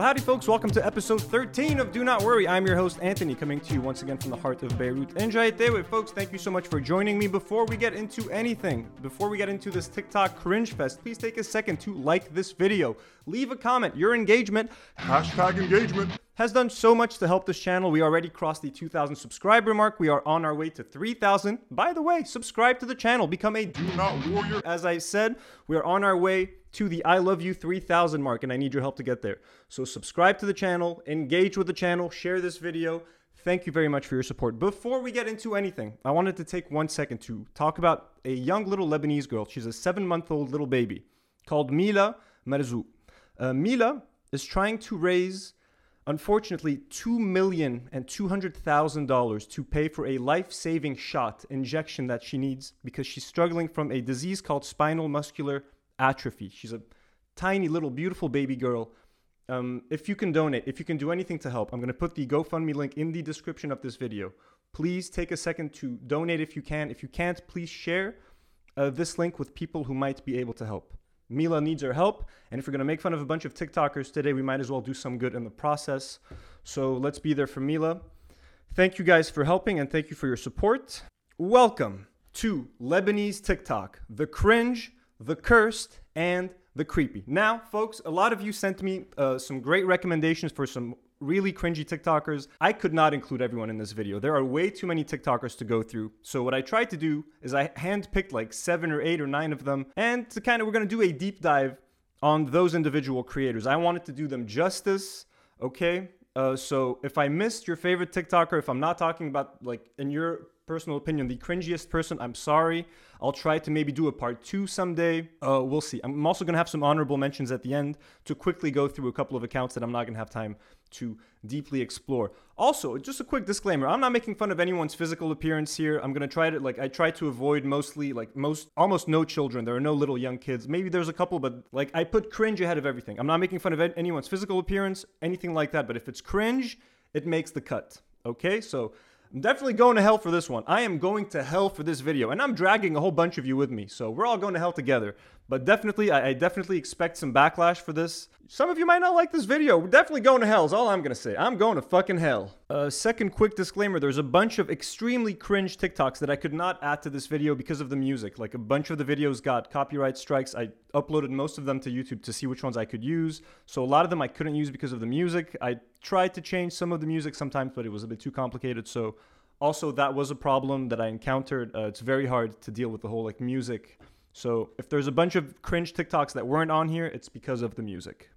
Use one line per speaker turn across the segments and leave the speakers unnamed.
Well, howdy, folks. Welcome to episode 13 of Do Not Worry. I'm your host, Anthony, coming to you once again from the heart of Beirut. Enjoy it, folks. Thank you so much for joining me. Before we get into anything, before we get into this TikTok cringe fest, please take a second to like this video. Leave a comment. Your engagement, hashtag engagement, has done so much to help this channel. We already crossed the 2,000 subscriber mark. We are on our way to 3,000. By the way, subscribe to the channel. Become a Do Not Warrior. As I said, we are on our way to the I love you 3000 mark and I need your help to get there. So subscribe to the channel, engage with the channel, share this video. Thank you very much for your support. Before we get into anything, I wanted to take one second to talk about a young little Lebanese girl. She's a seven month old little baby called Mila Marzouk. Uh, Mila is trying to raise, unfortunately, two million and two hundred thousand dollars to pay for a life-saving shot injection that she needs because she's struggling from a disease called spinal muscular atrophy. She's a tiny little beautiful baby girl. Um, if you can donate, if you can do anything to help, I'm going to put the GoFundMe link in the description of this video. Please take a second to donate if you can. If you can't, please share uh, this link with people who might be able to help. Mila needs our help, and if we're going to make fun of a bunch of TikTokers today, we might as well do some good in the process. So let's be there for Mila. Thank you guys for helping, and thank you for your support. Welcome to Lebanese TikTok, the cringe the cursed, and the creepy. Now, folks, a lot of you sent me uh, some great recommendations for some really cringy TikTokers. I could not include everyone in this video. There are way too many TikTokers to go through. So what I tried to do is I handpicked like seven or eight or nine of them, and to kind of we're gonna do a deep dive on those individual creators. I wanted to do them justice. Okay. Uh, so if I missed your favorite TikToker, if I'm not talking about like in your personal opinion, the cringiest person. I'm sorry. I'll try to maybe do a part two someday. Uh, we'll see. I'm also going to have some honorable mentions at the end to quickly go through a couple of accounts that I'm not going to have time to deeply explore. Also, just a quick disclaimer I'm not making fun of anyone's physical appearance here. I'm going to try to, like, I try to avoid mostly, like, most, almost no children. There are no little young kids. Maybe there's a couple, but, like, I put cringe ahead of everything. I'm not making fun of anyone's physical appearance, anything like that, but if it's cringe, it makes the cut. Okay? So, I'm definitely going to hell for this one. I am going to hell for this video, and I'm dragging a whole bunch of you with me, so we're all going to hell together. But definitely, I, I definitely expect some backlash for this. Some of you might not like this video. We're definitely going to hell is all I'm to say. I'm going to fucking hell. Uh, second quick disclaimer, there's a bunch of extremely cringe TikToks that I could not add to this video because of the music. Like a bunch of the videos got copyright strikes. I uploaded most of them to YouTube to see which ones I could use. So a lot of them I couldn't use because of the music. I tried to change some of the music sometimes, but it was a bit too complicated. So also that was a problem that I encountered. Uh, it's very hard to deal with the whole like music. So if there's a bunch of cringe TikToks that weren't on here, it's because of the music.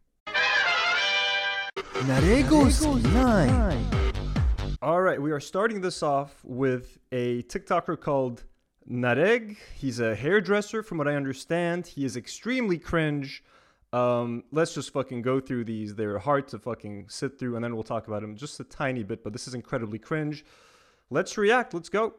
All right, we are starting this off with a TikToker called Nareg. He's a hairdresser, from what I understand. He is extremely cringe. Um, let's just fucking go through these. They're hard to fucking sit through, and then we'll talk about him just a tiny bit. But this is incredibly cringe. Let's react. Let's go.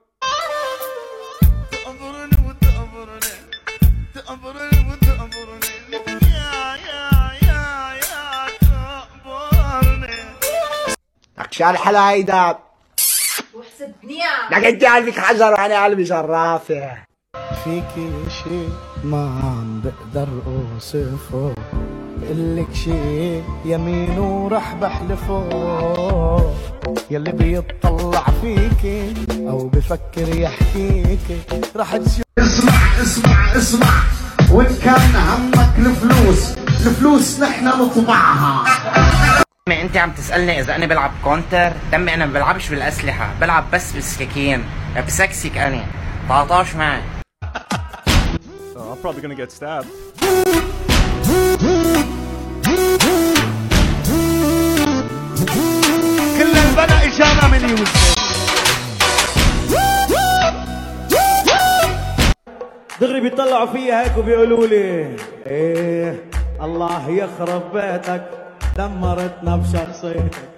حلايدة.
وحسدني
لك انت قلبك حجر وأنا قلبي شرافة.
فيكي شي ما عم بقدر أوصفه. بقلك شي يمين ورح بحلفه. يلي بيطلع فيكي أو بفكر يحكيكي رح تشوف
اسمع اسمع اسمع. وإن كان همك الفلوس الفلوس نحن نطبعها
دمي انت عم تسألني إذا أنا بلعب Counter دمي أنا ما بلعبش بالأسلحة بلعب بس بالسكاكين بسكسك أنا. 13 معي.
Oh, I'm probably gonna get stabbed.
كل البلا اجانا من يوسف. دغري بيطلعوا فيا هيك وبيقولوا لي إيه الله يخرب بيتك. دمرتنا بشخصيتك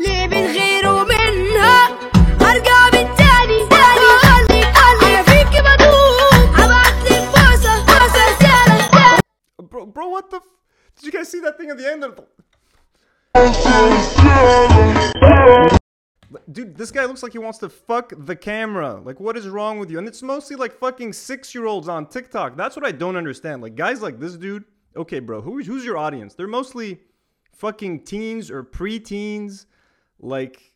ليه بنغيروا منها أرجع بالتاني تاني أنا فيك بدوب بوسه بوسه
bro, what the? F- Did you guys see that thing at the end? Dude, this guy looks like he wants to fuck the camera. Like, what is wrong with you? And it's mostly like fucking six year olds on TikTok. That's what I don't understand. Like, guys like this dude, okay, bro, who's who's your audience? They're mostly fucking teens or preteens. Like,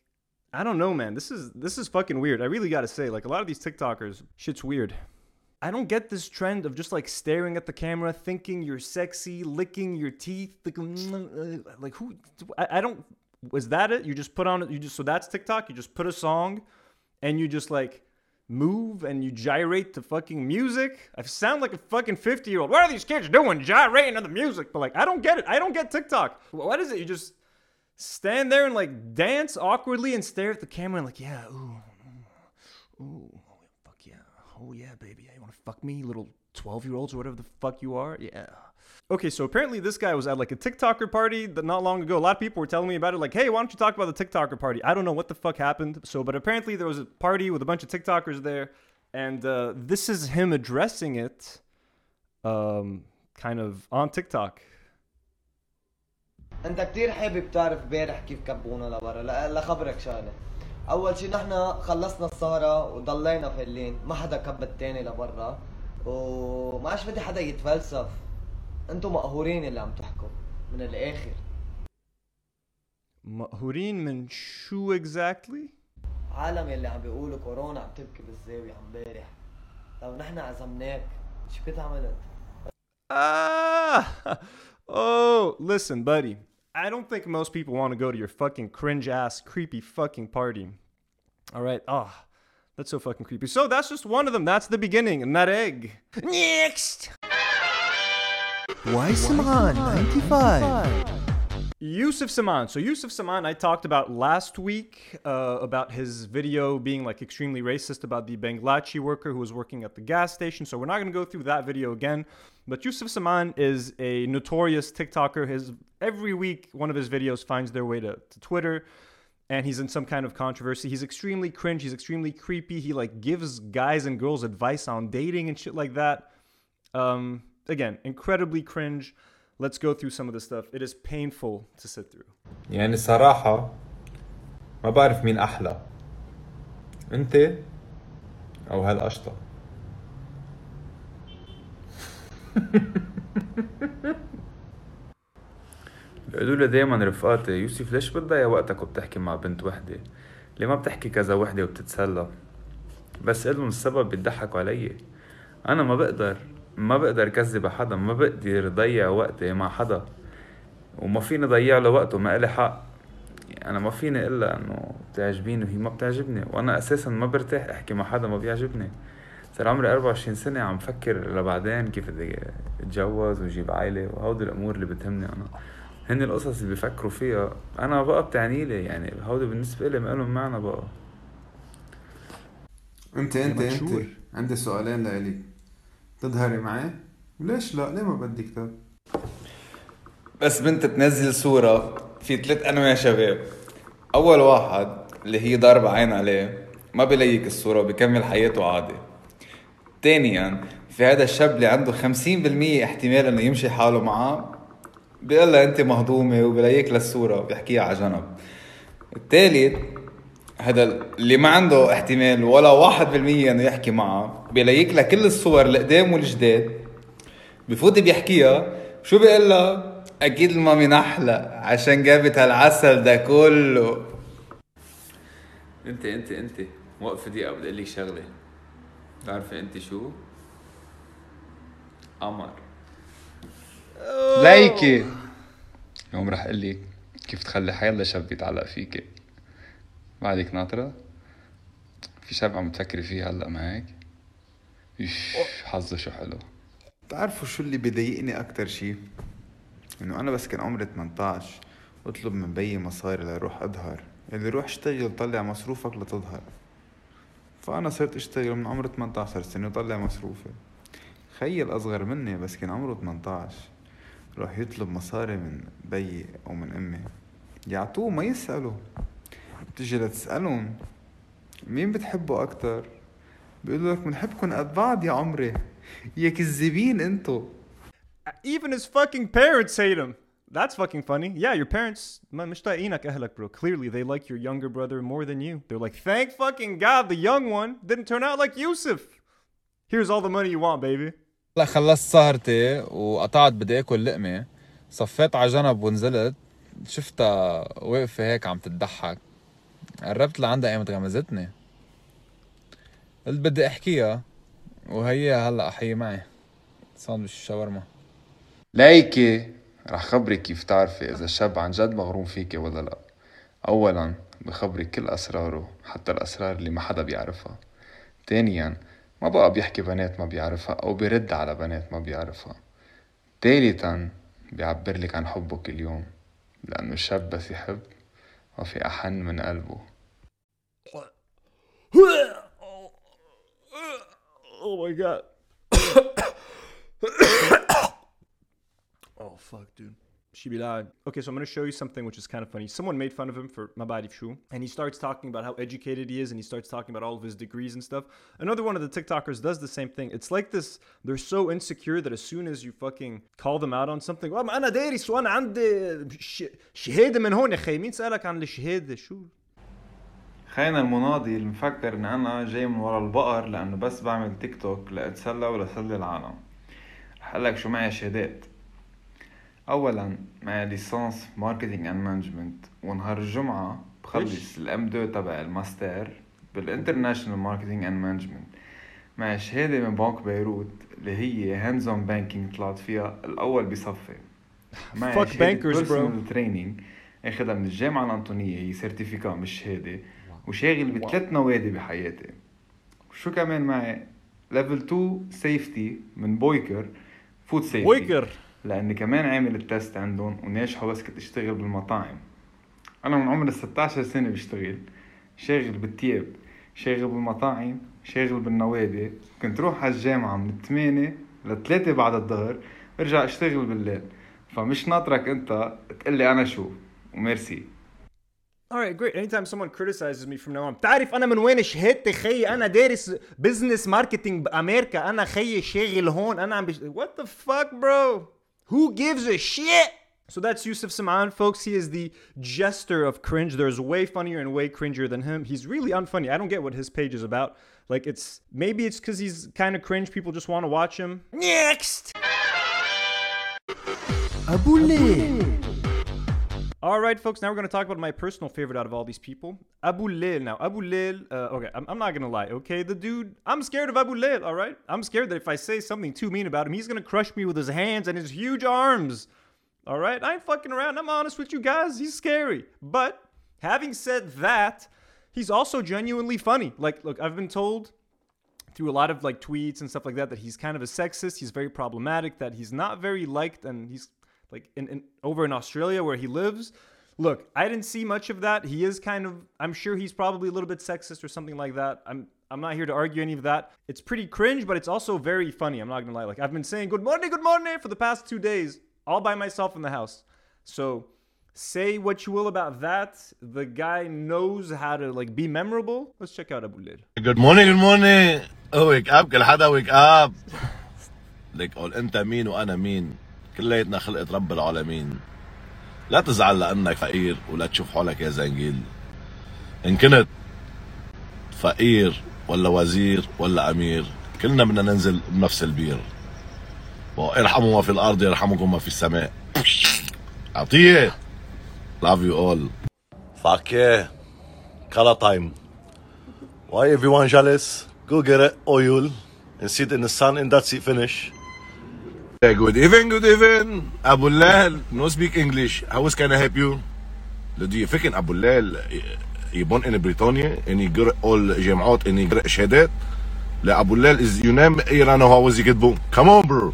I don't know, man. This is this is fucking weird. I really gotta say, like, a lot of these TikTokers, shit's weird. I don't get this trend of just like staring at the camera, thinking you're sexy, licking your teeth, like, like who? I, I don't. Was that it? You just put on you just so that's TikTok. You just put a song, and you just like move and you gyrate to fucking music. I sound like a fucking 50 year old. What are these kids doing? Gyrating to the music. But like, I don't get it. I don't get TikTok. What is it? You just stand there and like dance awkwardly and stare at the camera and like, yeah, ooh, ooh, fuck yeah. Oh yeah, baby. You want to fuck me, little 12 year olds or whatever the fuck you are? Yeah. Okay, so apparently this guy was at like a TikToker party that not long ago. A lot of people were telling me about it, like, hey, why don't you talk about the TikToker party? I don't know what the fuck happened. So, but apparently there was a party with a bunch of TikTokers there, and uh, this is him addressing it, um, kind of on TikTok.
انت كتير حابب تعرف امبارح كيف كبونا لبرا لا لخبرك شغله اول شي نحن خلصنا السهرة وضلينا فالين ما حدا كب التاني لبرا وما عادش بدي حدا يتفلسف أنتم مقهورين اللي عم تحكوا من الآخر
مقهورين من شو exactly?
عالم يلي عم بيقولوا كورونا عم تبكي بالزاوية امبارح لو نحن عزمناك شو كنت عملت؟
Ah! Oh, listen, buddy. I don't think most people want to go to your fucking cringe ass, creepy fucking party. All right. Ah, that's so fucking creepy. So that's just one of them. That's the beginning. And that egg. Next!
Why Simran 95?
Yusuf Saman. So Yusuf Saman, I talked about last week uh, about his video being like extremely racist about the Bangladeshi worker who was working at the gas station. So we're not going to go through that video again. But Yusuf Saman is a notorious TikToker. His every week one of his videos finds their way to, to Twitter, and he's in some kind of controversy. He's extremely cringe. He's extremely creepy. He like gives guys and girls advice on dating and shit like that. Um, again, incredibly cringe. Let's go through some of the stuff. It is painful to sit through.
يعني صراحة ما بعرف مين أحلى أنت أو هالقشطة بيقولوا لي دايما رفقاتي يوسف ليش بتضيع وقتك وبتحكي مع بنت وحدة ليه ما بتحكي كذا وحدة وبتتسلى بس قلهم السبب بيضحكوا علي أنا ما بقدر ما بقدر كذب حدا ما بقدر ضيع وقتي مع حدا. وما فيني ضيع له وقته ما إلي حق. يعني أنا ما فيني إلا إنه بتعجبيني وهي ما بتعجبني. وأنا أساسا ما برتاح أحكي مع حدا ما بيعجبني. صار عمري 24 سنة عم فكر لبعدين كيف بدي أتجوز وجيب عائلة وهودي الأمور اللي بتهمني أنا. هن القصص اللي بيفكروا فيها أنا بقى بتعني لي يعني هودي بالنسبة لي ما لهم معنى بقى.
أنت أنت
أنت.
عندي سؤالين لإلك تظهري معي؟ ليش لا؟ ليه ما بدك طب؟
بس بنت تنزل صورة في ثلاث أنواع شباب أول واحد اللي هي ضاربة عين عليه ما بيلايك الصورة وبيكمل حياته عادي ثانيا في هذا الشاب اللي عنده 50% احتمال إنه يمشي حاله معاه بيقول لها أنت مهضومة وبيلايك للصورة وبيحكيها على جنب الثالث هذا اللي ما عنده احتمال ولا واحد بالمية إنه يحكي معها بيلايك لها كل الصور القدام والجداد بفوت بيحكيها شو بيقول لها أكيد المامي نحلة عشان جابت هالعسل ده كله. أنت أنت أنت. وقف دقيقة بدي أقول لك شغلة. بتعرفي أنت شو؟ قمر.
لايكي يوم رح أقول لك كيف تخلي حيلا شاب يتعلق فيكي. بعدك ناطرة. في شاب عم تفكري فيه هلأ معك. إيش حظه شو حلو؟
بتعرفوا شو اللي بضايقني أكتر شي؟ إنه أنا بس كان عمري 18 أطلب من بيي مصاري لروح أظهر. اللي روح اشتغل طلع مصروفك لتظهر. فأنا صرت أشتغل من عمر 18 سنة وطلع مصروفي. خيل أصغر مني بس كان عمره 18 راح يطلب مصاري من بيي أو من أمي. يعطوه ما يسألوا. بتجي لتسألهم مين بتحبوا أكتر بيقولوا لك بنحبكن قد بعض يا عمري يا كذابين انتو
Even his fucking parents hate him. That's fucking funny. Yeah, your parents, مش طايقينك أهلك, bro. Clearly, they like your younger brother more than you. They're like, thank fucking God the young one didn't turn out like Yusuf. Here's all the money you want, baby.
هلا خلصت سهرتي وقطعت بدي اكل لقمه صفيت على جنب ونزلت شفتها واقفه هيك عم تضحك قربت لعندها قامت غمزتني قلت بدي أحكيها وهي هلأ حي معي. ساندويتش الشاورما
ليكي رح خبرك كيف تعرفي إذا الشاب عن جد مغروم فيكي ولا لأ. أولا بخبرك كل أسراره حتى الأسرار اللي ما حدا بيعرفها. تانيا ما بقى بيحكي بنات ما بيعرفها أو بيرد على بنات ما بيعرفها. تالتا بيعبر لك عن حبه كل يوم لأنه الشاب بس يحب. ما في أحن من قلبه
Oh my god. oh fuck, dude. She be lying. Okay, so I'm gonna show you something which is kind of funny. Someone made fun of him for Mabadi Shu, and he starts talking about how educated he is, and he starts talking about all of his degrees and stuff. Another one of the TikTokers does the same thing. It's like this. They're so insecure that as soon as you fucking call them out on something, well, انا دارس وانا عندي ش- شهاده من هون يا اخي مين سالك عن الشهاده شو
خاين المناضي اللي مفكر ان انا جاي من ورا البقر لانه بس بعمل تيك توك لاتسلى ولاسلي العالم رح اقلك شو معي شهادات اولا معي ليسانس marketing and management ونهار الجمعة بخلص ال M2 تبع الماستر بال international marketing and management. معي شهادة من بنك بيروت اللي هي hands-on banking طلعت فيها الأول بصفي. معي
bankers, bro.
personal training أخذها من الجامعة الأنطونية هي certificat مش شهادة. وشاغل بثلاث نوادي بحياتي. وشو كمان معي؟ level 2 safety من Boecker food safety
Boecker.
لاني كمان عامل ال test عندهم وناجحه بس كنت أشتغل بالمطاعم. أنا من عمر ال 16 سنة بشتغل. شاغل بالتياب شاغل بالمطاعم شاغل بالنوادي. كنت روح على الجامعة من 8 ل 3 بعد الظهر برجع أشتغل بالليل. فمش ناطرك أنت تقلي أنا شو. وميرسي.
All right, great. Anytime someone criticizes me from now on, بتعرف أنا من وين شهادتي خيي؟ أنا دارس بزنس ماركتينج بأمريكا. أنا خيي شاغل هون. أنا عم بش... What the fuck, bro? Who gives a shit? So that's Yusuf Saman, folks. He is the jester of cringe. There's way funnier and way cringier than him. He's really unfunny. I don't get what his page is about. Like, it's maybe it's because he's kind of cringe. People just want to watch him. Next!
Aboulé! Abule.
All right, folks. Now we're going to talk about my personal favorite out of all these people, Abu Lil. Now, Abu Lil. Uh, okay, I'm, I'm not gonna lie. Okay, the dude. I'm scared of Abu Lil. All right, I'm scared that if I say something too mean about him, he's gonna crush me with his hands and his huge arms. All right, I ain't fucking around. I'm honest with you guys. He's scary. But having said that, he's also genuinely funny. Like, look, I've been told through a lot of like tweets and stuff like that that he's kind of a sexist. He's very problematic. That he's not very liked, and he's like in, in over in Australia where he lives. Look, I didn't see much of that. He is kind of. I'm sure he's probably a little bit sexist or something like that. I'm. I'm not here to argue any of that. It's pretty cringe, but it's also very funny. I'm not gonna lie. Like I've been saying good morning, good morning for the past two days, all by myself in the house. So say what you will about that. The guy knows how to like be memorable. Let's check out Abu Lid.
جود مورنينج جود مورنينج ويك اب كل حدا ويك اب ليك قول انت مين وانا مين كليتنا خلقت رب العالمين لا تزعل لأنك فقير ولا تشوف حولك يا زنجيل إن كنت فقير ولا وزير ولا أمير كلنا بدنا ننزل بنفس البير وارحموا ما في الأرض يرحمكم ما في السماء love you all
Fuck yeah. Color time. Why everyone jealous? Go get it, oil, and sit in the sun and that's it, finish.
Good evening, good evening. Abu Lal, no speak English. How can I help you? Do you think Abu Lal you born in Britannia and you get all جامعات and you get شهادات؟ لا أبو لال is ينام إيران وهو زي كتبه. Come on bro.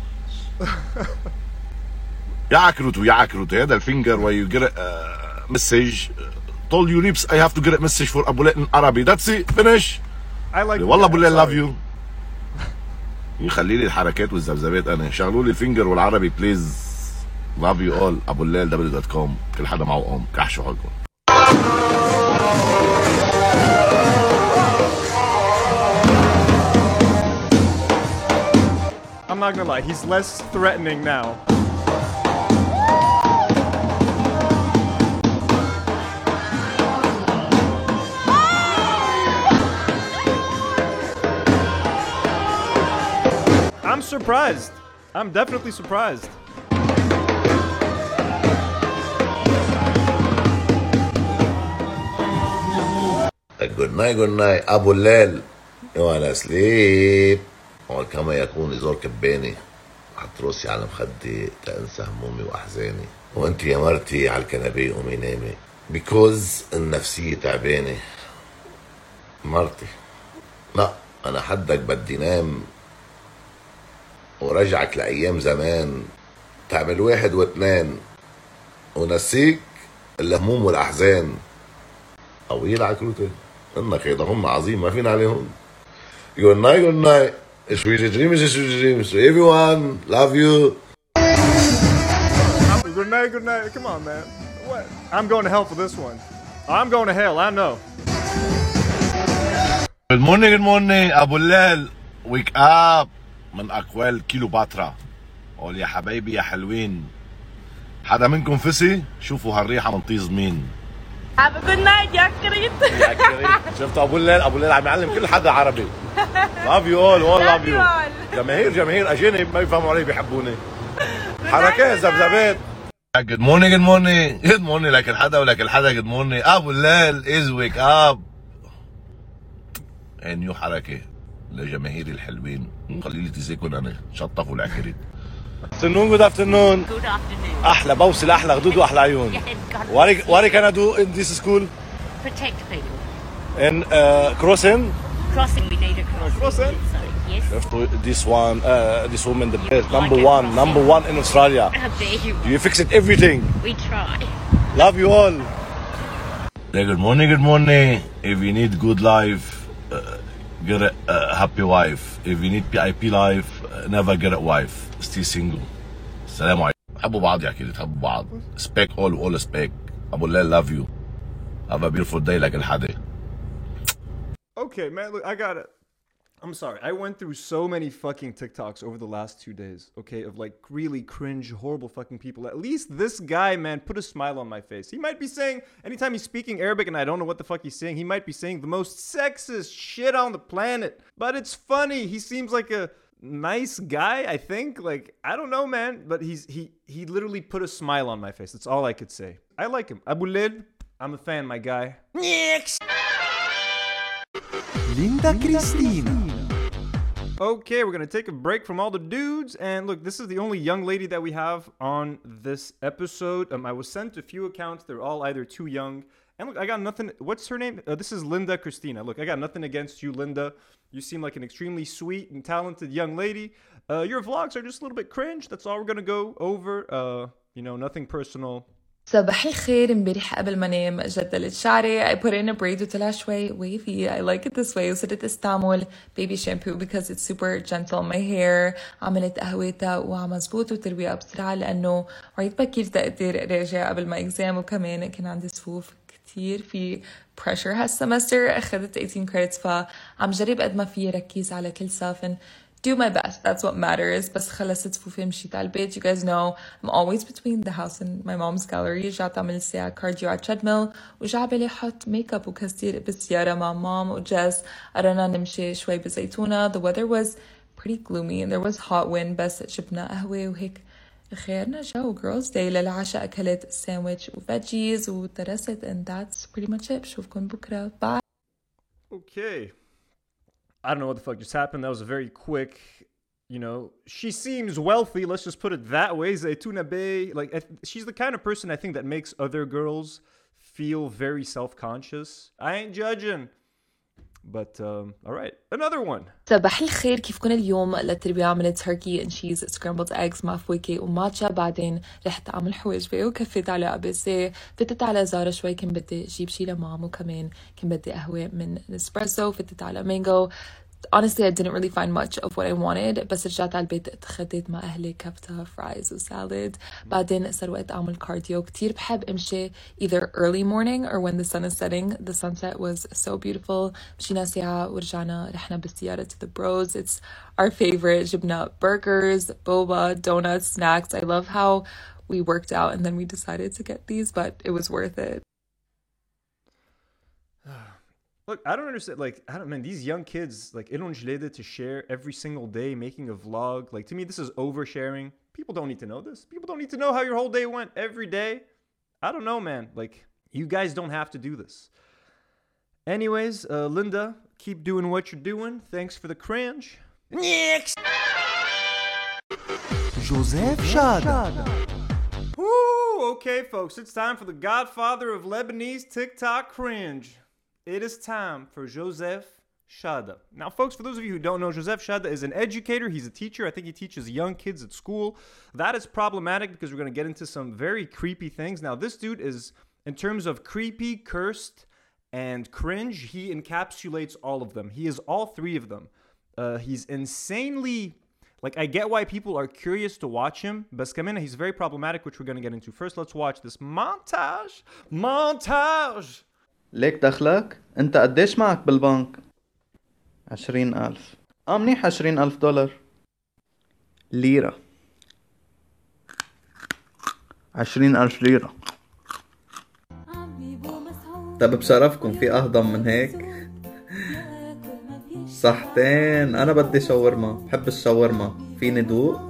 يعكرتوا يعكرتوا هذا الفينجر where you get a message told you lips I have to get a message for Abu Lal in Arabic. That's it. Finish.
I like
والله
I'm
لاف
sorry.
يو يخلي لي الحركات والذبذبات أنا. شغلوا لي الفينجر والعربي بليز لاف يو اول أبو الليل دبليو دوت كوم كل حدا معه أم. كحشوا حالكم
I'm not gonna lie, he's less threatening now. Surprised. I'm definitely surprised.
Good night, good night. أبو الليل You wanna sleep? وكما يكون يزور كباني حط رأسي على مخدي تنسى همومي وأحزاني. وأنت يا مرتي على الكنبي قومي نامي. بيكوز النفسية تعبانة مرتي. لا أنا حدك بدي نام. ورجعك لأيام زمان تعمل واحد واتنان ونسيك الهموم والأحزان طويل عكروتين إنك هيدا هم عظيم ما فينا عليهم يور ناي يور ناي سويت دريمز سويت دريمز ايفري وان لاف يو
Good night, good night. Come on, man. What? I'm
Good morning, good morning. Abulal, wake up. من أقوال كيلوباترا قول يا حبايبي يا حلوين. حدا منكم فسي؟ شوفوا هالريحة من طيز مين.
A good night يا كريت.
يا كريم شفت أبو الليل؟ أبو الليل عم يعلم كل حدا عربي. لاف يو اول اول لاف يو جماهير جماهير أجانب ما يفهموا علي بيحبوني. حركات ذبذبات. جود مورنينج جود مورنينج جود مورنينج لكن حدا ولكن حدا جود مورنينج أبو الليل از ويك اب نيو حركة. لجماهيري الحلوين قليلة تزيكم أنا شطفوا العكريت افترنون جود
afternoon
أحلى بوصل أحلى خدود واحلى عيون What what can I do in this school?
Protect people
In uh, crossing?
Crossing we need a crossing
Crossing?
Yes
This one, uh, this woman, the best, number one, number one in Australia.
How dare you
You fix it everything.
We try
Love you all. Yeah, good morning, good morning. If you need good life, uh, get a, a happy wife. If you need PIP life, uh, never get a wife. Stay single. السلام عليكم. حبوا بعض يا اكيد حبوا بعض. Spec all all spec. ابو الليل love you. Have a beautiful day like الحدي.
Okay, man, look, I got it. I'm sorry. I went through so many fucking TikToks over the last two days, okay, of like really cringe, horrible fucking people. At least this guy, man, put a smile on my face. He might be saying, anytime he's speaking Arabic and I don't know what the fuck he's saying, he might be saying the most sexist shit on the planet. But it's funny. He seems like a nice guy, I think. Like, I don't know, man. But he's he he literally put a smile on my face. That's all I could say. I like him. Abu Lid, I'm a fan, my guy. Next.
Linda Cristina.
Okay, we're gonna take a break from all the dudes, and look, this is the only young lady that we have on this episode. Um, I was sent a few accounts; they're all either too young. And look, I got nothing. What's her name? Uh, this is Linda Christina. Look, I got nothing against you, Linda. You seem like an extremely sweet and talented young lady. Uh, your vlogs are just a little bit cringe. That's all we're gonna go over. Uh, you know, nothing personal.
صباح الخير امبارح قبل ما انام جدلت شعري. I put in a braid وطلع شوي wavy. I like it this way. وصرت استعمل baby shampoo because it's super gentle. On my hair عملت قهوتها وعم مزبوط وترويقها بسرعة لأنه وعيت بكير تقدر راجع قبل ما exam. وكمان كان عندي صفوف كتير. في pressure هالسمستر. أخذت 18 credits فعم جرب قد ما في ركز على كل صف and do my best that's what matters بس خلصت صفوفي مشيت على البيت you guys know I'm always between the house and my mom's gallery رجعت أعمل ساعة كارديو على treadmill وجا بالي أحط ميك اب وكثير بالسيارة مع مام وجاز قررنا نمشي شوي بزيتونة the weather was pretty gloomy and there was hot wind بس جبنا قهوة وهيك خيرنا جو girls day للعشاء أكلت ساندويتش وفيجيز ودرست and that's pretty much it بشوفكم بكرة bye
Okay. I don't know what the fuck just happened. That was a very quick, you know, she seems wealthy. Let's just put it that way. Zaytuna Bey, like, she's the kind of person I think that makes other girls feel very self conscious. I ain't judging. But, um, all right. Another one.
صباح الخير كيفكن اليوم للتربية عملت تركي and cheese scrambled eggs مع فواكه وماتشا بعدين رحت أعمل حواجبي وكفيت على قبسة فتت على زارا شوي كان بدي أجيب شي ل mom وكمان كان بدي قهوة من نسبرسو فتت على مانجو honestly I didn't really find much of what I wanted بس رجعت على البيت تخديت مع أهلي كبتة فرايز وسالاد بعدين صار وقت أعمل كارديو كتير بحب أمشي either early morning or when the sun is setting the sunset was so beautiful مشينا ساعة ورجعنا رحنا بالسيارة to the bros it's our favorite جبنا burgers boba donuts snacks I love how we worked out and then we decided to get these but it was worth it
Look, I don't understand. Like, I don't man. These young kids, like Elon Jlede, to share every single day, making a vlog. Like to me, this is oversharing. People don't need to know this. People don't need to know how your whole day went every day. I don't know, man. Like, you guys don't have to do this. Anyways, uh, Linda, keep doing what you're doing. Thanks for the cringe. Next.
Joseph Shada.
Woo! Okay, folks, it's time for the godfather of Lebanese TikTok cringe it is time for Joseph Shada. Now, folks, for those of you who don't know, Joseph Shada is an educator. He's a teacher. I think he teaches young kids at school. That is problematic because we're going to get into some very creepy things. Now, this dude is, in terms of creepy, cursed, and cringe, he encapsulates all of them. He is all three of them. Uh, he's insanely. Like, I get why people are curious to watch him. Bescamina, he's very problematic, which we're going to get into. First, let's watch this montage. Montage!
ليك دخلك؟ انت قديش معك بالبنك؟ عشرين ألف. آه منيح عشرين ألف دولار. ليرة. عشرين ألف ليرة. طب بشرفكم في أهضم من هيك؟ صحتين. أنا بدي شاورما. بحب الشاورما. فيني دوق؟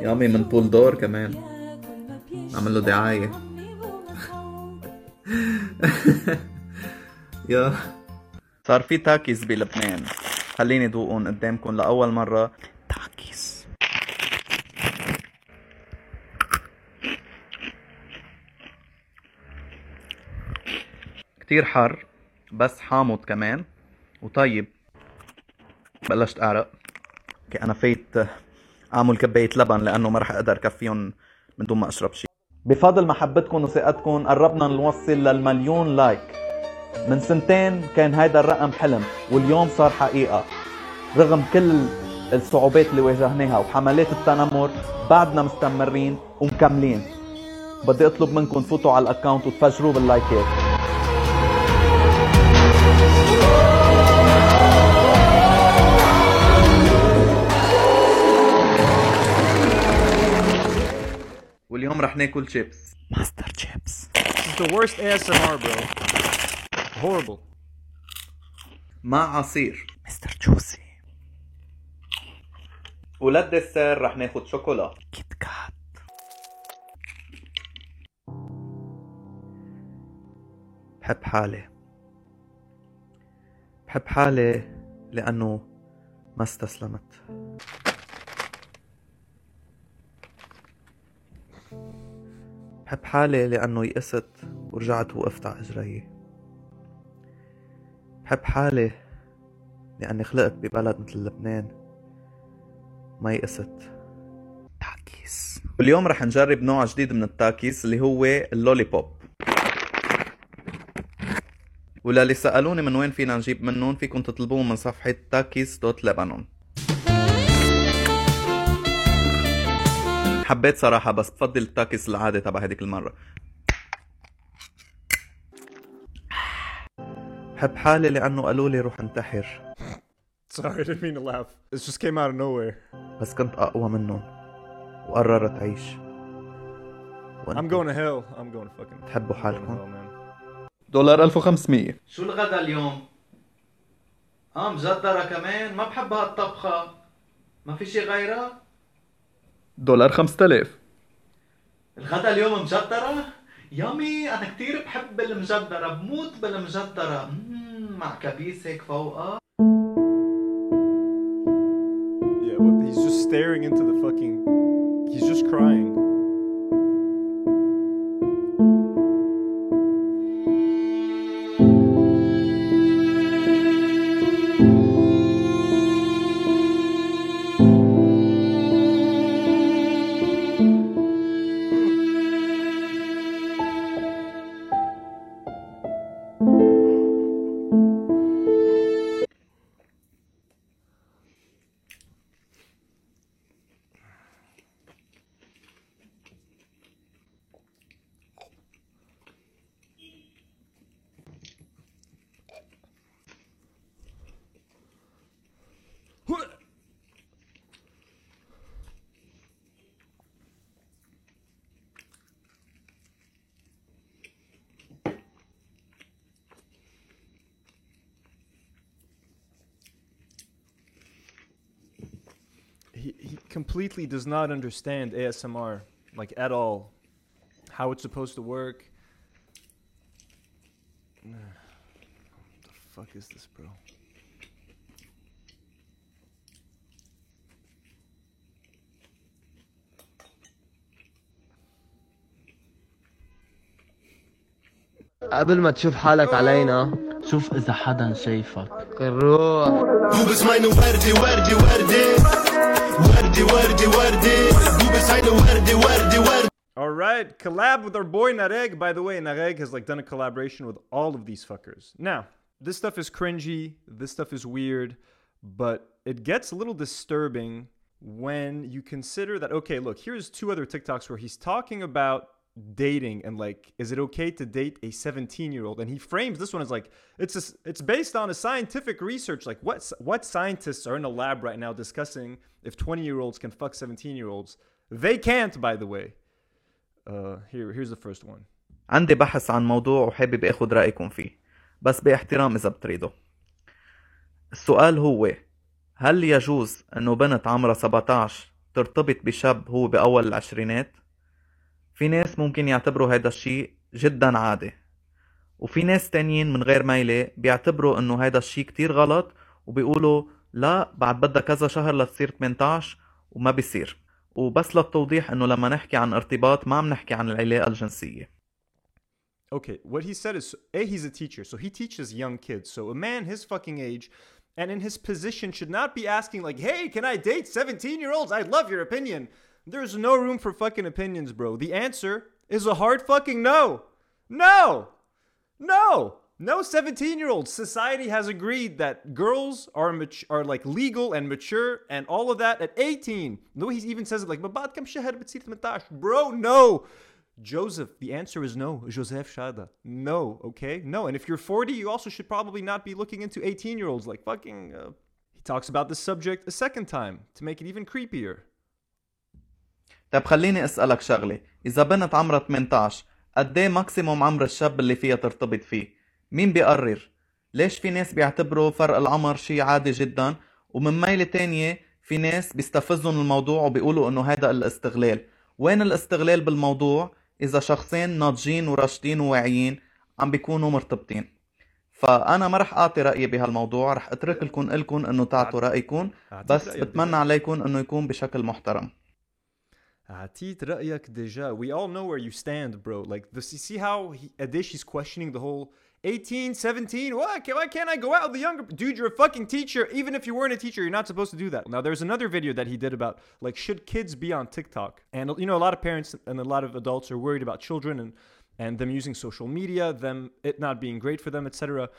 يامي من بول دور كمان. نعمل له دعاية. يا. صار في تاكيز بلبنان. خليني دوقهم قدامكم لأول مرة. تاكيز كتير حر بس حامض كمان. وطيب. بلشت أعرق. أوكي أنا فايت أعمل كباية لبن لأنه ما رح أقدر كفيهم من دون ما أشرب شيء بفضل محبتكم وثقتكم قربنا نوصل للمليون like. من سنتين كان هيدا الرقم حلم واليوم صار حقيقة. رغم كل الصعوبات اللي واجهناها وحملات التنمر بعدنا مستمرين ومكملين. بدي اطلب منكم تفوتوا على ال account وتفجروه بال likeات. رح ناكل شيبس ماستر شيبس
the worst ASMR, bro. Horrible.
مع عصير. مستر جوسي وللدسر رح ناخد شوكولا. كيت كات. بحب حالي. بحب حالي لأنه ما استسلمت. بحب حالي لأنه يئست ورجعت وقفت على إجري. بحب حالي لأني خلقت ببلد مثل لبنان. ما يئست تاكيس واليوم رح نجرب نوع جديد من التاكيس اللي هو ال lollipop وللي سألوني من وين فينا نجيب منهم فيكم تطلبوهم من صفحة تاكيس dot لبنان. حبيت صراحة بس بفضل التاكيس العادي تبع هديك المرة بحب حالي لأنه قالوا لي روح انتحر
Sorry, I didn't mean to laugh. This just came out of nowhere.
بس كنت أقوى منهم وقررت أعيش
I'm going to hell. I'm going to fucking.
تحبوا حالكم. دولار 1500 شو الغدا اليوم؟ آه مجدرة كمان ما بحب هالطبخة ما في شي غيرها؟ دولار 5000 الغدا اليوم مجدرة؟ يامي أنا كتير بحب المجدرة بموت بالمجدرة مع كبيس هيك فوقها
Yeah, what? He's just staring into the fucking. He's just crying. completely does not understand ASMR like at all. How it's supposed to work. What the fuck is this, bro?
قبل ما تشوف حالك علينا
شوف اذا حدا شايفك
نروح
دوبس عينه وردي وردي وردي وردي وردي وردي دوبس عينه وردي وردي وردي
All right, collab with our boy Nareg. By the way, Nareg has like done a collaboration with all of these fuckers. Now, this stuff is cringy, this stuff is weird, but it gets a little disturbing when you consider that okay, look, here's two other TikToks where he's talking about dating and like is it okay to date a 17 year old and he frames this one as like it's a, it's based on a scientific research like what what scientists are in a lab right now discussing if 20 year olds can fuck 17 year olds they can't by the way uh here here's the first one
عندي بحث عن موضوع وحابب اخذ رايكم فيه بس باحترام اذا بتريدوا السؤال هو هل يجوز انه بنت عمرها 17 ترتبط بشاب هو باول العشرينات في ناس ممكن يعتبروا هيدا الشيء جدا عادي وفي ناس تانيين من غير ميلة بيعتبروا إنه هيدا الشيء كتير غلط وبيقولوا لا بعد بدها كذا شهر لتصير 18 وما بيصير وبس للتوضيح إنه لما نحكي عن ارتباط ما عم نحكي عن العلاقة الجنسية
Okay, what he said is A, he's a teacher, so he teaches young kids. So a man his fucking age and in his position should not be asking, like, hey, can I date 17 year olds? I'd love your opinion. There's no room for fucking opinions, bro. The answer is a hard fucking no. No. No. No 17 year olds. Society has agreed that girls are mat- are like legal and mature and all of that at 18. No, he even says it like, Bro, no. Joseph, the answer is no. Joseph Shada. No, okay? No. And if you're 40, you also should probably not be looking into 18 year olds like fucking. Uh, he talks about this subject a second time to make it even creepier.
طيب خليني أسألك شغلة. إذا بنت عمرها 18 قد إيه ماكسيموم عمر الشاب اللي فيها ترتبط فيه؟ مين بيقرر؟ ليش في ناس بيعتبروا فرق العمر شيء عادي جدا؟ ومن ميلة تانية في ناس بيستفزهم الموضوع وبيقولوا إنه هذا الاستغلال. وين الاستغلال بالموضوع؟ إذا شخصين ناضجين وراشدين وواعيين عم بيكونوا مرتبطين. فأنا ما رح أعطي رأيي بهالموضوع رح أترك لكم إلكم إنه تعطوا رأيكم بس بتمنى عليكم إنه يكون بشكل محترم.
عطيت رأيك déjà. We all know where you stand, bro. Like, this, you see how he, Adish is questioning the whole 18, 17? Why, can, why can't I go out with the younger? Dude, you're a fucking teacher. Even if you weren't a teacher, you're not supposed to do that. Now, there's another video that he did about, like, should kids be on TikTok? And, you know, a lot of parents and a lot of adults are worried about children and, and them using social media, them, it not being great for them, etc.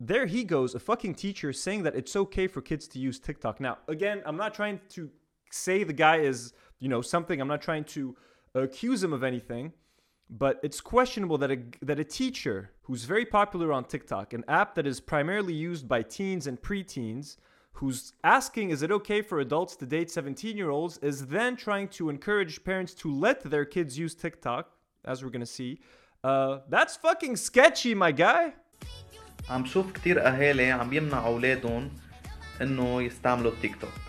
There he goes, a fucking teacher saying that it's okay for kids to use TikTok. Now, again, I'm not trying to say the guy is you know something i'm not trying to accuse him of anything but it's questionable that a that a teacher who's very popular on TikTok an app that is primarily used by teens and preteens who's asking is it okay for adults to date 17 year olds is then trying to encourage parents to let their kids use TikTok as we're going to see uh, that's fucking sketchy my guy
عم شوف كتير اهالي عم يمنعوا اولادهم انه يستعملوا التيك توك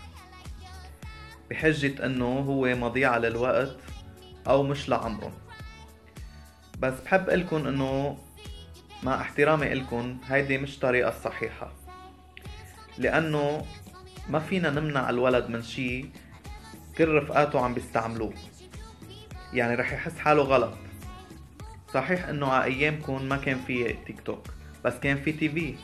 بحجة أنه هو مضيعة للوقت أو مش لعمرهم بس بحب لكم أنه مع احترامي لكم هيدي مش طريقة الصحيحة لأنه ما فينا نمنع الولد من شي كل رفقاته عم بيستعملوه. يعني رح يحس حاله غلط. صحيح أنه على ايامكم ما كان في تيك توك بس كان في تي في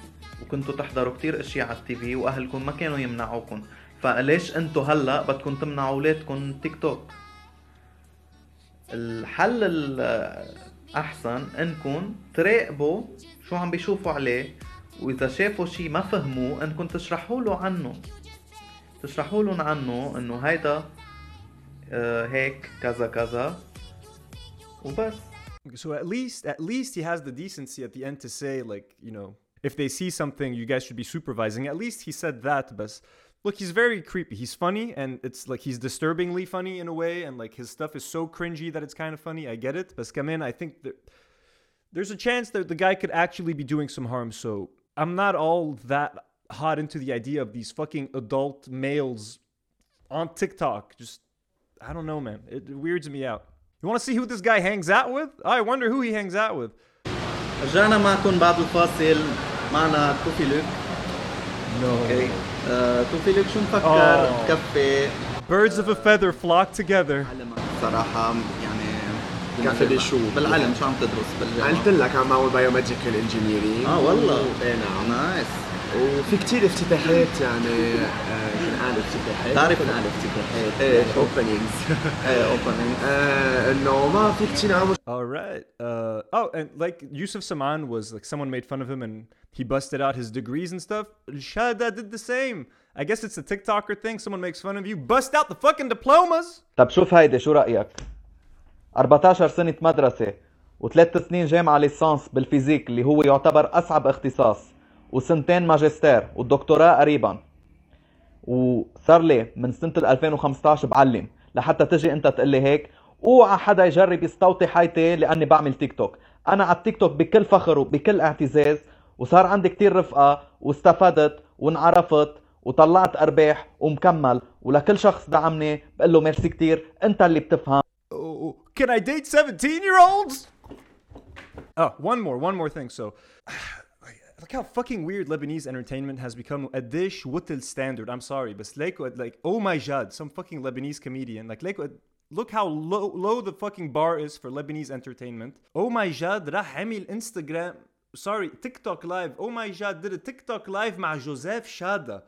وكنتوا تحضروا كتير أشياء على التي في واهلكم ما كانوا يمنعوكم فليش أنتوا هلا بدكم تمنعوا أولادكم تيك توك؟ الحل الأحسن إنكم تراقبوا شو عم بيشوفوا عليه وإذا شافوا شي ما فهموه إنكم تشرحوا له عنه. تشرحوا لهم عنه إنه هيدا آه هيك كذا كذا وبس.
So at least, at least he has the decency at the end to say, like, you know, if they see something, you guys should be supervising. At least he said that, but look, he's very creepy. He's funny, and it's like he's disturbingly funny in a way, and like his stuff is so cringy that it's kind of funny. I get it, but Skamen, I think that there's a chance that the guy could actually be doing some harm. So I'm not all that hot into the idea of these fucking adult males on TikTok. Just, I don't know, man. It weirds me out. You want to see who this guy hangs out with? I wonder who he hangs out with.
رجعنا معكم بعد الفاصل معنا توفي لوك
No.
اوكي آه، توفي لوك شو مفكر
Oh.
تكفي
Birds of a feather flock together.
صراحة يعني
كفي شو؟
بالعلم شو عم تدرس بالجامعة؟
قلت لك عم اعمل biomedical engineering
آه والله
إيه نعم
nice
وفي كتير افتتاحات يعني آه، كنقال افتتاحات
تعرف- إيه
openings
إيه opening
انه ما في كتير عم
All right. Uh, oh, and like Yusuf Saman was like someone made fun of him and he busted out his degrees and stuff. Shada did the same. I guess it's a TikToker thing. Someone makes fun of you, bust out the fucking diplomas.
طب شوف هيدي شو رأيك 14 سنة مدرسة وثلاث سنين جامعة licence بال physique اللي هو يعتبر أصعب اختصاص وسنتين ماجستير والدكتوراه قريبا وصار لي من ال 2015 بعلم لحتى تجي أنت تقول لي هيك أوعى حدا يجرب يستوطي حياتي لأني بعمل تيك توك أنا على التيك توك بكل فخر وبكل اعتزاز وصار عندي كتير رفقة واستفدت وانعرفت وطلعت أرباح ومكمل ولكل شخص دعمني بقول له ميرسي كتير أنت اللي بتفهم
can I date 17 year olds? Oh, one more, one more thing. So, Look how fucking weird Lebanese entertainment has become a dish the standard. I'm sorry, but like, oh my god, some fucking Lebanese comedian, like look how low, low the fucking bar is for Lebanese entertainment. Oh my god, Rahemil Instagram, sorry, TikTok live. Oh my god, did a TikTok live with Joseph Shada.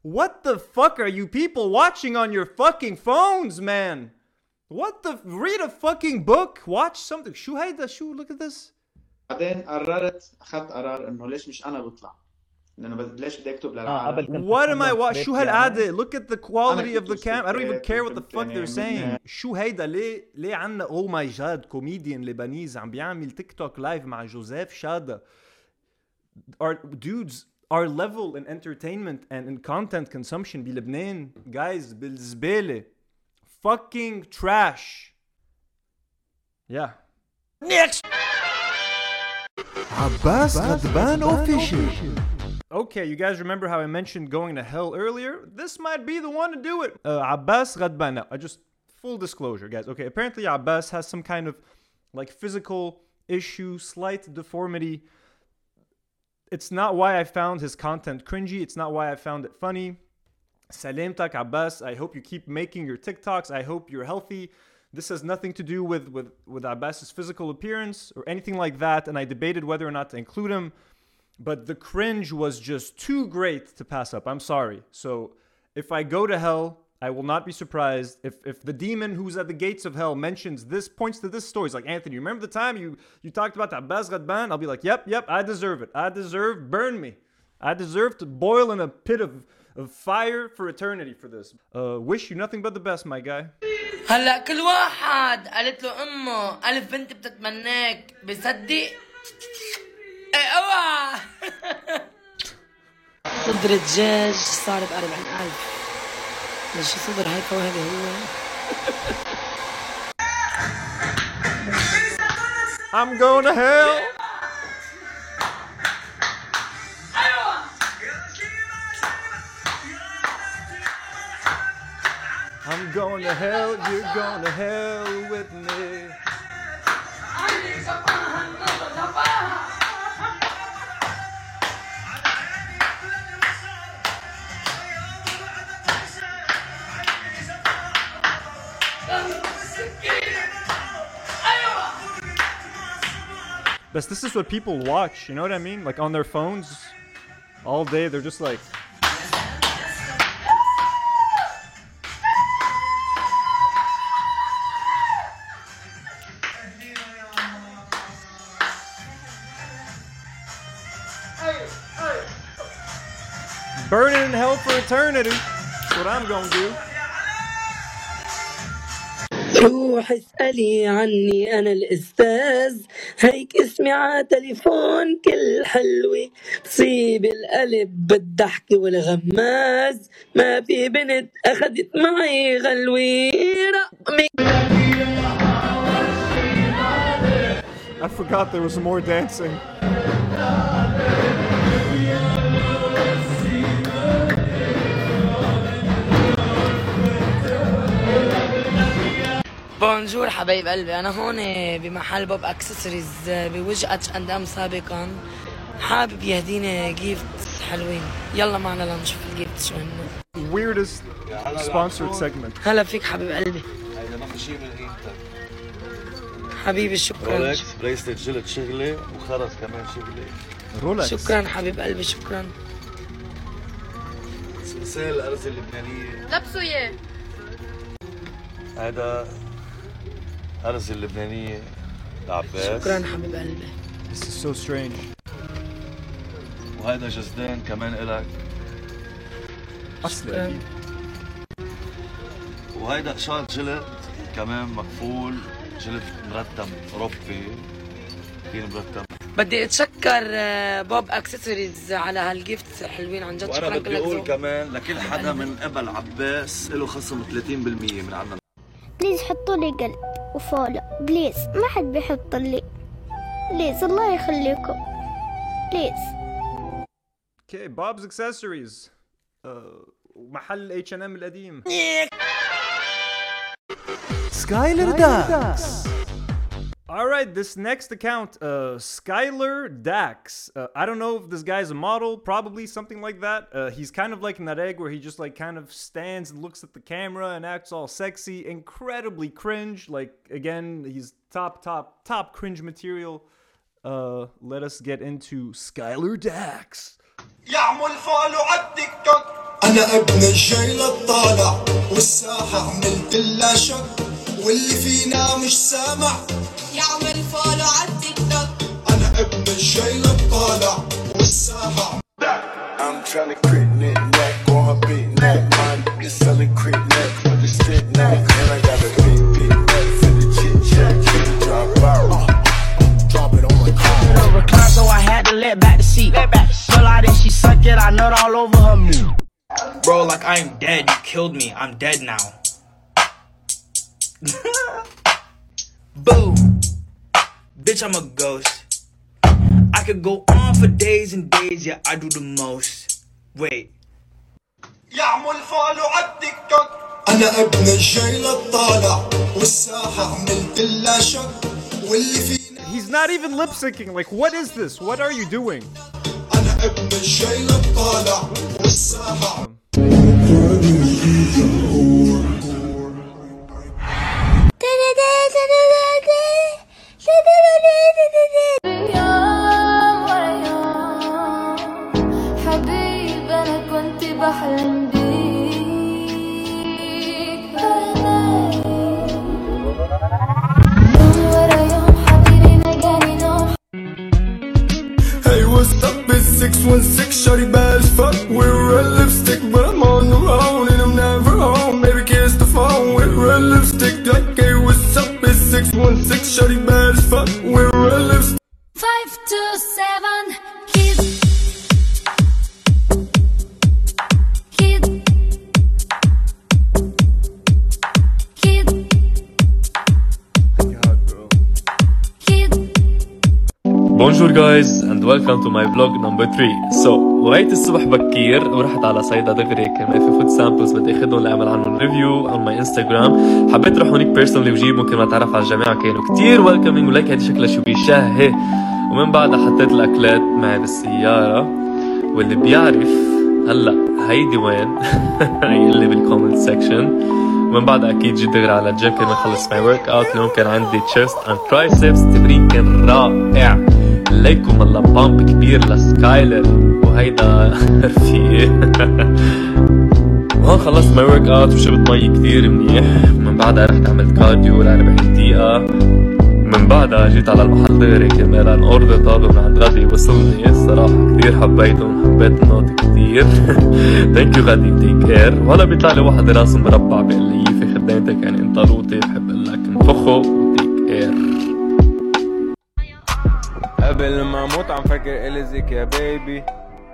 What the fuck are you people watching on your fucking phones, man? What the? Read a fucking book, watch something. Shuhaida, shu, look at this.
بعدين قررت اخذت قرار انه ليش مش أنا بطلع لأنه بد- ليش بدي اكتب للعالم
What am I watching? شو هالقعدة? Look at the quality of the cam. I don't even care what the fuck
يعني
they're saying. شو هيدا ليه ليه عنا oh my god كوميديان لبنيز عم بيعمل تيك توك لايف مع جوزيف شادا. Our dudes our level in entertainment and in content consumption بلبنان guys بالزبالة fucking trash. Yeah. Next.
Abbas Ghadban Official.
Okay, you guys remember how I mentioned going to hell earlier? This might be the one to do it. Uh, Abbas Ghadban. Now, I just full disclosure, guys. Okay, apparently Abbas has some kind of like physical issue, slight deformity. It's not why I found his content cringy. It's not why I found it funny. Salim Tak Abbas, I hope you keep making your TikToks. I hope you're healthy. This has nothing to do with with with Abbas's physical appearance or anything like that. And I debated whether or not to include him but the cringe was just too great to pass up. I'm sorry. So if I go to hell, I will not be surprised if if the demon who's at the gates of hell mentions this, points to this story. It's like Anthony, remember the time you you talked about that Abbas Ghadban? I'll be like, yep, yep, I deserve it. I deserve burn me. I deserve to boil in a pit of of fire for eternity for this. Uh, wish you nothing but the best, my guy.
هلا كل واحد قالت له أمه ألف بنت بتتمناك. بصدق؟ إيه أوعى. صدر الدجاج صار ب 40000 بس شو صدر هيك وهذا هو؟
I'm going to hell. Going to hell, you're going to hell with me. But this is what people watch, you know what I mean? Like on their phones all day, they're just like. Eternity. That's what I'm gonna do.
روح اسألي عني أنا الأستاذ هيك اسمي ع تليفون كل حلوة بصيب القلب بالضحك والغماز ما في بنت أخدت معي غلوة رقمي
I forgot there was more dancing.
bonjour حبايب قلبي أنا هون بمحل بوب أكسسوارز بوجه اتش اند ام سابقا. حابب يهديني gift حلوين. يلا معنا لنشوف ال gift شو هن
Weirdest sponsored segment.
هلا فيك حبيب قلبي. حبيبي شكرا.
رولكس bracelet جلد شغلي وخرز كمان شغلي
رولكس
شكرا حبيب قلبي شكرا.
سلسال الأرز اللبنانية.
لبسوا إياه.
هيدا أرز اللبنانية لعباس.
شكرا حبيب قلبي.
This is so strange.
وهيدا جزدان كمان إلك.
اصلي أكيد
وهيدا قشار جلد كمان مقفول. جلد مرتب أوروبي كثير مرتب
بدي أتشكر آه، بوب أكسسوارز على هالجيفت حلوين عن جد.
وأنا
شكرا
بدي
أقول.
كمان لكل حدا من قبل عباس له خصم 30% من عنا.
بليز حطوا لي قلب. وفولو بليز ما حد بيحط لي بليز الله يخليكم بليز
Okay, Bob's Accessories. Uh, محل H&M القديم.
Skyler Dax.
All right, this next account, uh, Skylar Dax. Uh, I don't know if this guy's a model, probably something like that. Uh, he's kind of like in that egg where he just like kind of stands and looks at the camera and acts all sexy, incredibly cringe. Like again, he's top, top, top cringe material. Uh, let us get into Skylar Dax.
يعمل فولو عالتيك توك انا ابن الجيل الطالع والساحة عملت لها شك واللي فينا مش سامع يعمل فولو عالتيك توك انا ابن الجيل الطالع والساحة
I'm tryna crit neck neck on her big neck. My nigga selling crit neck for the stick neck. And I got a big, big neck for the chit chat. Keep drop out. Drop it on my car.
recline, so I had to let back the seat. Pull out and she suck it, I nut all over her meat.
Bro, like I am dead. You killed me. I'm dead now. Boo. Bitch, I'm a ghost. I could go on for days and days, yeah, I do the most. Wait.
يعمل فولو عالتيك توك انا ابن الجيل الطالع والساحة عملت لها شك واللي فينا
He's not even lip syncing. Like, what is this? What are you doing?
انا ابن الجيل الطالع والساحة
حبيب انا كنت بحلم بيك يوم ورا يوم حبيبي ما جاني نوم
Hey, what's up? It's 616, shorty bad as fuck. We're red lipstick, but I'm on the road 616, shorty bad as fuck, with red
lips. 527, kids.
Bonjour guys and welcome to my vlog number 3. So, وقيت الصبح بكير ورحت على صيدا دغري كان في food samples بدي اخذهم لأعمل عنهم review على my انستغرام حبيت أروح هونيك personally وجيبهم كرمال اتعرف على الجماعه كانوا كتير welcoming وليك هيدي شكلها شو بيشهي ومن بعدها حطيت الأكلات معي بالسيارة واللي بيعرف هلأ هيدي وين؟ يقول لي بال comment section ومن بعد أكيد جيت دغري على الجيم كرمال اخلص my workout اليوم كان عندي chest and triceps تمرين كان رائع. ليكم الله pump كبير لسكايلر وهيدا رفيقي وهون خلصت my workout وشربت مي كثير منيح. من بعدها رحت عملت cardio ل 40 دقيقة. من بعدها جيت على المحل دغري كرمال ال order طابة من عند غدي وصلني الصراحة كثير حبيتهم حبيت ال note كثير. thank you غدي take care وهلا بيطلع لي واحد راسه مربع بيقول لي في خدامتك يعني انت لوطي بحب أقول لك انفخه و take care
قبل ما أموت عم فكر الزك يا بيبي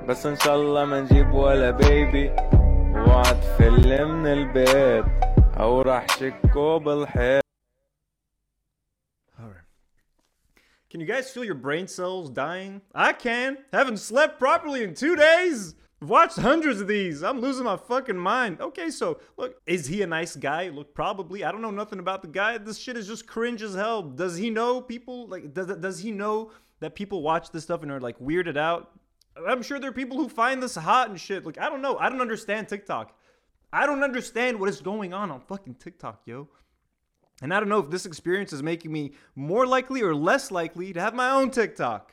بس إن شاء الله ما نجيب ولا بيبي اوعى تفل من البيت أو راح شكو بالحيط
Can you guys feel your brain cells dying? I can. Haven't slept properly in two days. I've watched hundreds of these. I'm losing my fucking mind. Okay, so look, is he a nice guy? Look, probably. I don't know nothing about the guy. This shit is just cringe as hell. Does he know people? Like, does, does he know that people watch this stuff and are like weirded out? I'm sure there are people who find this hot and shit. Like, I don't know. I don't understand TikTok. I don't understand what is going on on fucking TikTok, yo. And I don't know if this experience is making me more likely or less likely to have my own TikTok.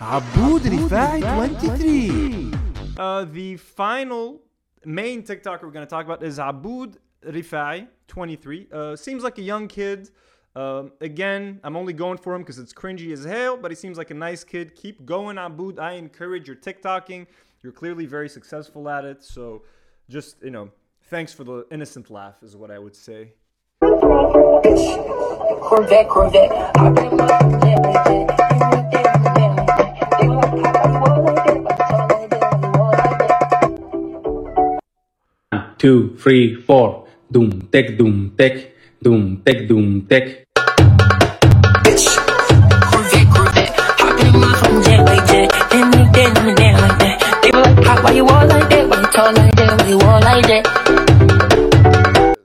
Aboud Rifai 23.
Uh, the final main TikToker we're going to talk about is Aboud Rifai 23. Uh, seems like a young kid. Um, again, I'm only going for him because it's cringy as hell, but he seems like a nice kid. Keep going, Aboud. I encourage your TikToking. You're clearly very successful at it. So just, you know, thanks for the innocent laugh, is what I would say.
Corvette, Corvette.
Two, three, four. Doom, tech, doom, tech, doom, tech, doom, tech.
Corvette, Corvette. Hop in my phone, jet like jet. Then dead, then me dead like that. They were like, "Hop, why you all like that? Why you tall like that? Why you all like that?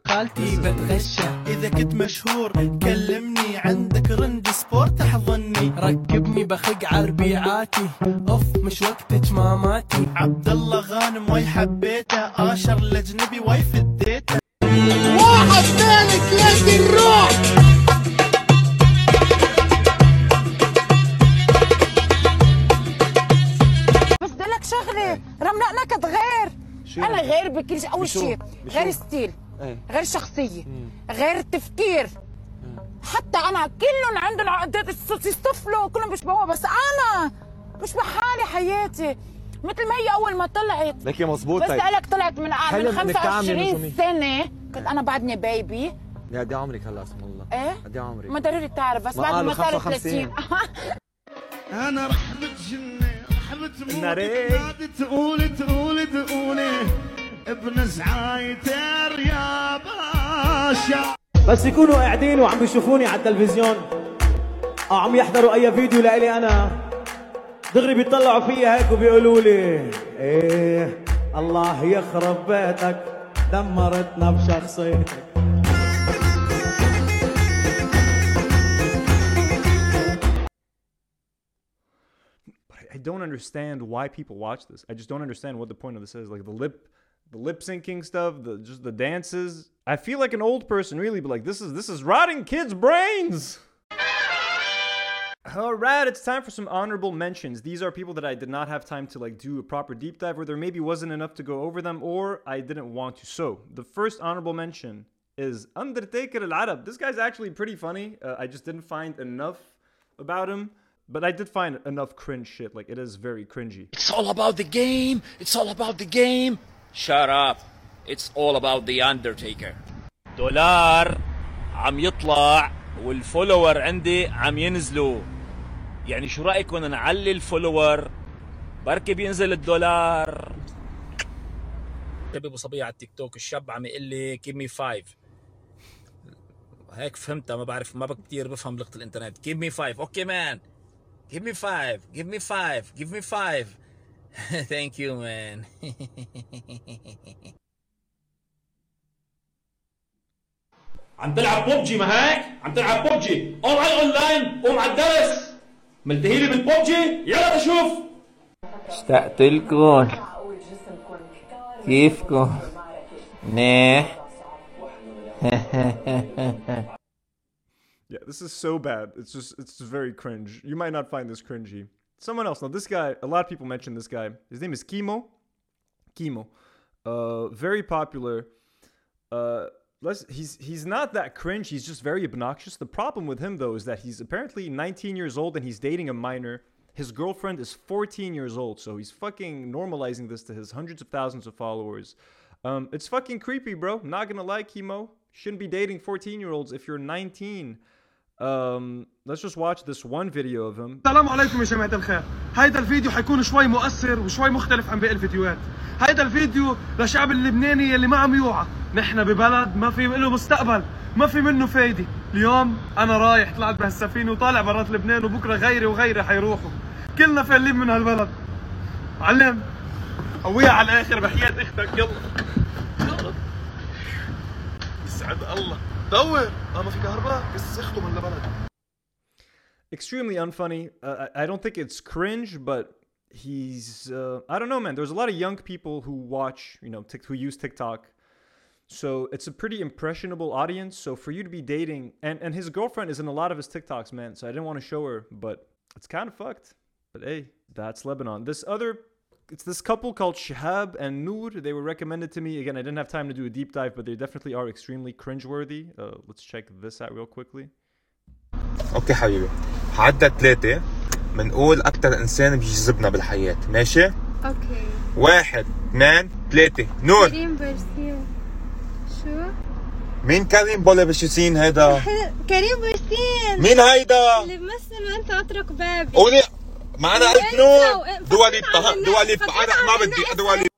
خالتي بتغشى اذا كنت مشهور كلمني عندك رند سبورت احضني ركبني بخق عربيعاتي أوف مش وقتك ماماتي. عبد الله غانم واي حبيته. آشر الاجنبي واي فديته. واحد ثاني ثلاثة الروح.
بس لك شغلة. رملاء نكد غير.
شو؟
أنا غير بكل شيء.
أول؟
شيء؟ غير ستيل
إيه.
غير شخصية غير تفكير. حتى أنا كلهم عندهم عقدات يصطفلوا كلهم بيشبهوها. بس أنا مش بحالي حياتي. مثل ما هي أول ما طلعت.
لك مزبوط
بس
هيك.
لك طلعت من من
إنك تعملي
25
نجومية.
سنة. كنت أنا بعدني بيبي
يا قد عمرك هلا اسم الله.
إيه؟
قد إيه عمرك.
ما ضروري تعرف بس
ما
بعد
قالوا
ما صار
55.
30
أنا رحمة جنة رحمة
ناري.
موت تقول تقول تقولي. ابن زعايتر يا باشا.
بس يكونوا قاعدين وعم بيشوفوني على التلفزيون أو عم يحضروا أي فيديو لإلي أنا دغري بيطلعوا فيا هيك وبيقولوا لي إيه الله يخرب بيتك دمرتنا بشخصيتك
I don't understand why people watch this. I just don't understand what the point of this is. Like the lip, the lip syncing stuff, the just the dances. I feel like an old person, really, but like this is this is rotting kids' brains. All right, it's time for some honorable mentions. These are people that I did not have time to like do a proper deep dive, or there maybe wasn't enough to go over them, or I didn't want to. So the first honorable mention is Undertaker Al Arab. This guy's actually pretty funny. Uh, I just didn't find enough about him, but I did find enough cringe shit. Like it is very cringy.
It's all about the game. It's all about the game. Shut up. It's all about the Undertaker. دولار عم يطلع وال follower عندي عم ينزلوا يعني شو رأيكم نعلي ال follower بركي بينزل الدولار شباب وصبية على التيك توك الشاب عم يقول لي كيف me five هيك فهمتها ما بعرف ما كثير بفهم لغة الإنترنت كيف me five okay man Give me five. Give me five. Give me five. Thank you, man.
عم تلعب ببجي ما هيك؟ عم تلعب ببجي قوم على الاونلاين قوم على الدرس ملتهي لي بالببجي يلا بشوف
اشتقت لكم كيفكم؟ منيح
Yeah, this is so bad. It's just it's just very cringe. You might not find this cringy. Someone else. Now this guy, a lot of people mention this guy. His name is Kimo. Kimo. Uh very popular. Uh let's he's he's not that cringe. He's just very obnoxious. The problem with him though is that he's apparently 19 years old and he's dating a minor. His girlfriend is 14 years old, so he's fucking normalizing this to his hundreds of thousands of followers. Um, it's fucking creepy, bro. Not gonna lie, Kimo. Shouldn't be dating 14 year olds if you're 19. Um, let's just watch this one video of him.
السلام عليكم يا جماعة الخير. هيدا الفيديو حيكون شوي مؤثر وشوي مختلف عن باقي الفيديوهات. هيدا الفيديو للشعب اللبناني اللي ما عم يوعى. نحن ببلد ما في له مستقبل ما في منه فايدة. اليوم أنا رايح طلعت بهالسفينة وطالع برات لبنان وبكرة غيري وغيري حيروحوا. كلنا فالين من هالبلد. علم قويها على الآخر بحياة أختك. يلا يلا. يسعد الله. دور اه ما في كهرباء بس اخته من البلد
extremely unfunny. Uh, I I don't think it's cringe, but he's uh, I don't know, man. There's a lot of young people who watch, you know, tic- who use TikTok, so it's a pretty impressionable audience. So for you to be dating, and and his girlfriend is in a lot of his TikToks, man. So I didn't want to show her, but it's kind of fucked. But hey, that's Lebanon. This other. It's this couple called Shihab and Noor. They were recommended to me. Again, I didn't have time to do a deep dive, but they definitely are extremely cringeworthy. Uh, let's check this out real quickly.
اوكي حبيبي عدى ثلاثة بنقول أكتر إنسان بيجذبنا بالحياة ماشي؟
اوكي
واحد اثنين ثلاثة نور
كريم برسيم شو؟
مين كريم بولا بشوسين هيدا؟
كريم برسيم
مين هيدا؟
اللي بمثل وانت اترك بابي
قولي ما أنا قلت نور
وإنت
دواليب
وفكرنا
دواليب
فكرنا
أنا ما
عملنا
بدي دواليب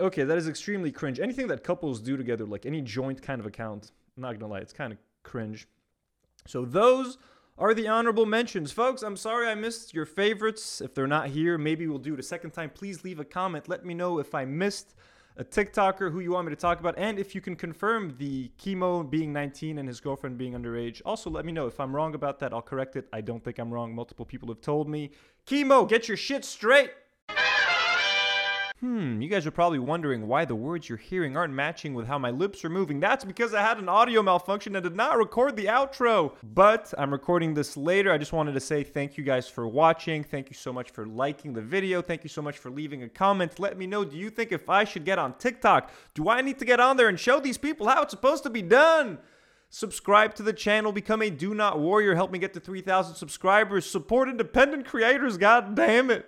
Okay, that is extremely cringe. Anything that couples do together, like any joint kind of account, I'm not gonna lie, it's kind of cringe. So those are the honorable mentions, folks. I'm sorry I missed your favorites. If they're not here, maybe we'll do it a second time. Please leave a comment. Let me know if I missed a TikToker who you want me to talk about, and if you can confirm the chemo being 19 and his girlfriend being underage. Also, let me know if I'm wrong about that. I'll correct it. I don't think I'm wrong. Multiple people have told me. Chemo, get your shit straight. Hmm, you guys are probably wondering why the words you're hearing aren't matching with how my lips are moving. That's because I had an audio malfunction and did not record the outro. But I'm recording this later. I just wanted to say thank you guys for watching. Thank you so much for liking the video. Thank you so much for leaving a comment. Let me know do you think if I should get on TikTok, do I need to get on there and show these people how it's supposed to be done? Subscribe to the channel, become a Do Not Warrior, help me get to 3,000 subscribers, support independent creators, god damn it.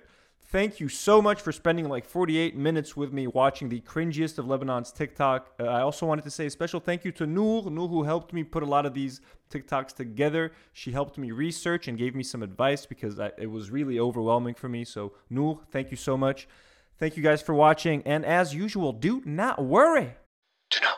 Thank you so much for spending like 48 minutes with me watching the cringiest of Lebanon's TikTok. Uh, I also wanted to say a special thank you to Noor. Noor, who helped me put a lot of these TikToks together. She helped me research and gave me some advice because I, it was really overwhelming for me. So, Noor, thank you so much. Thank you guys for watching. And as usual, do not worry.
Do not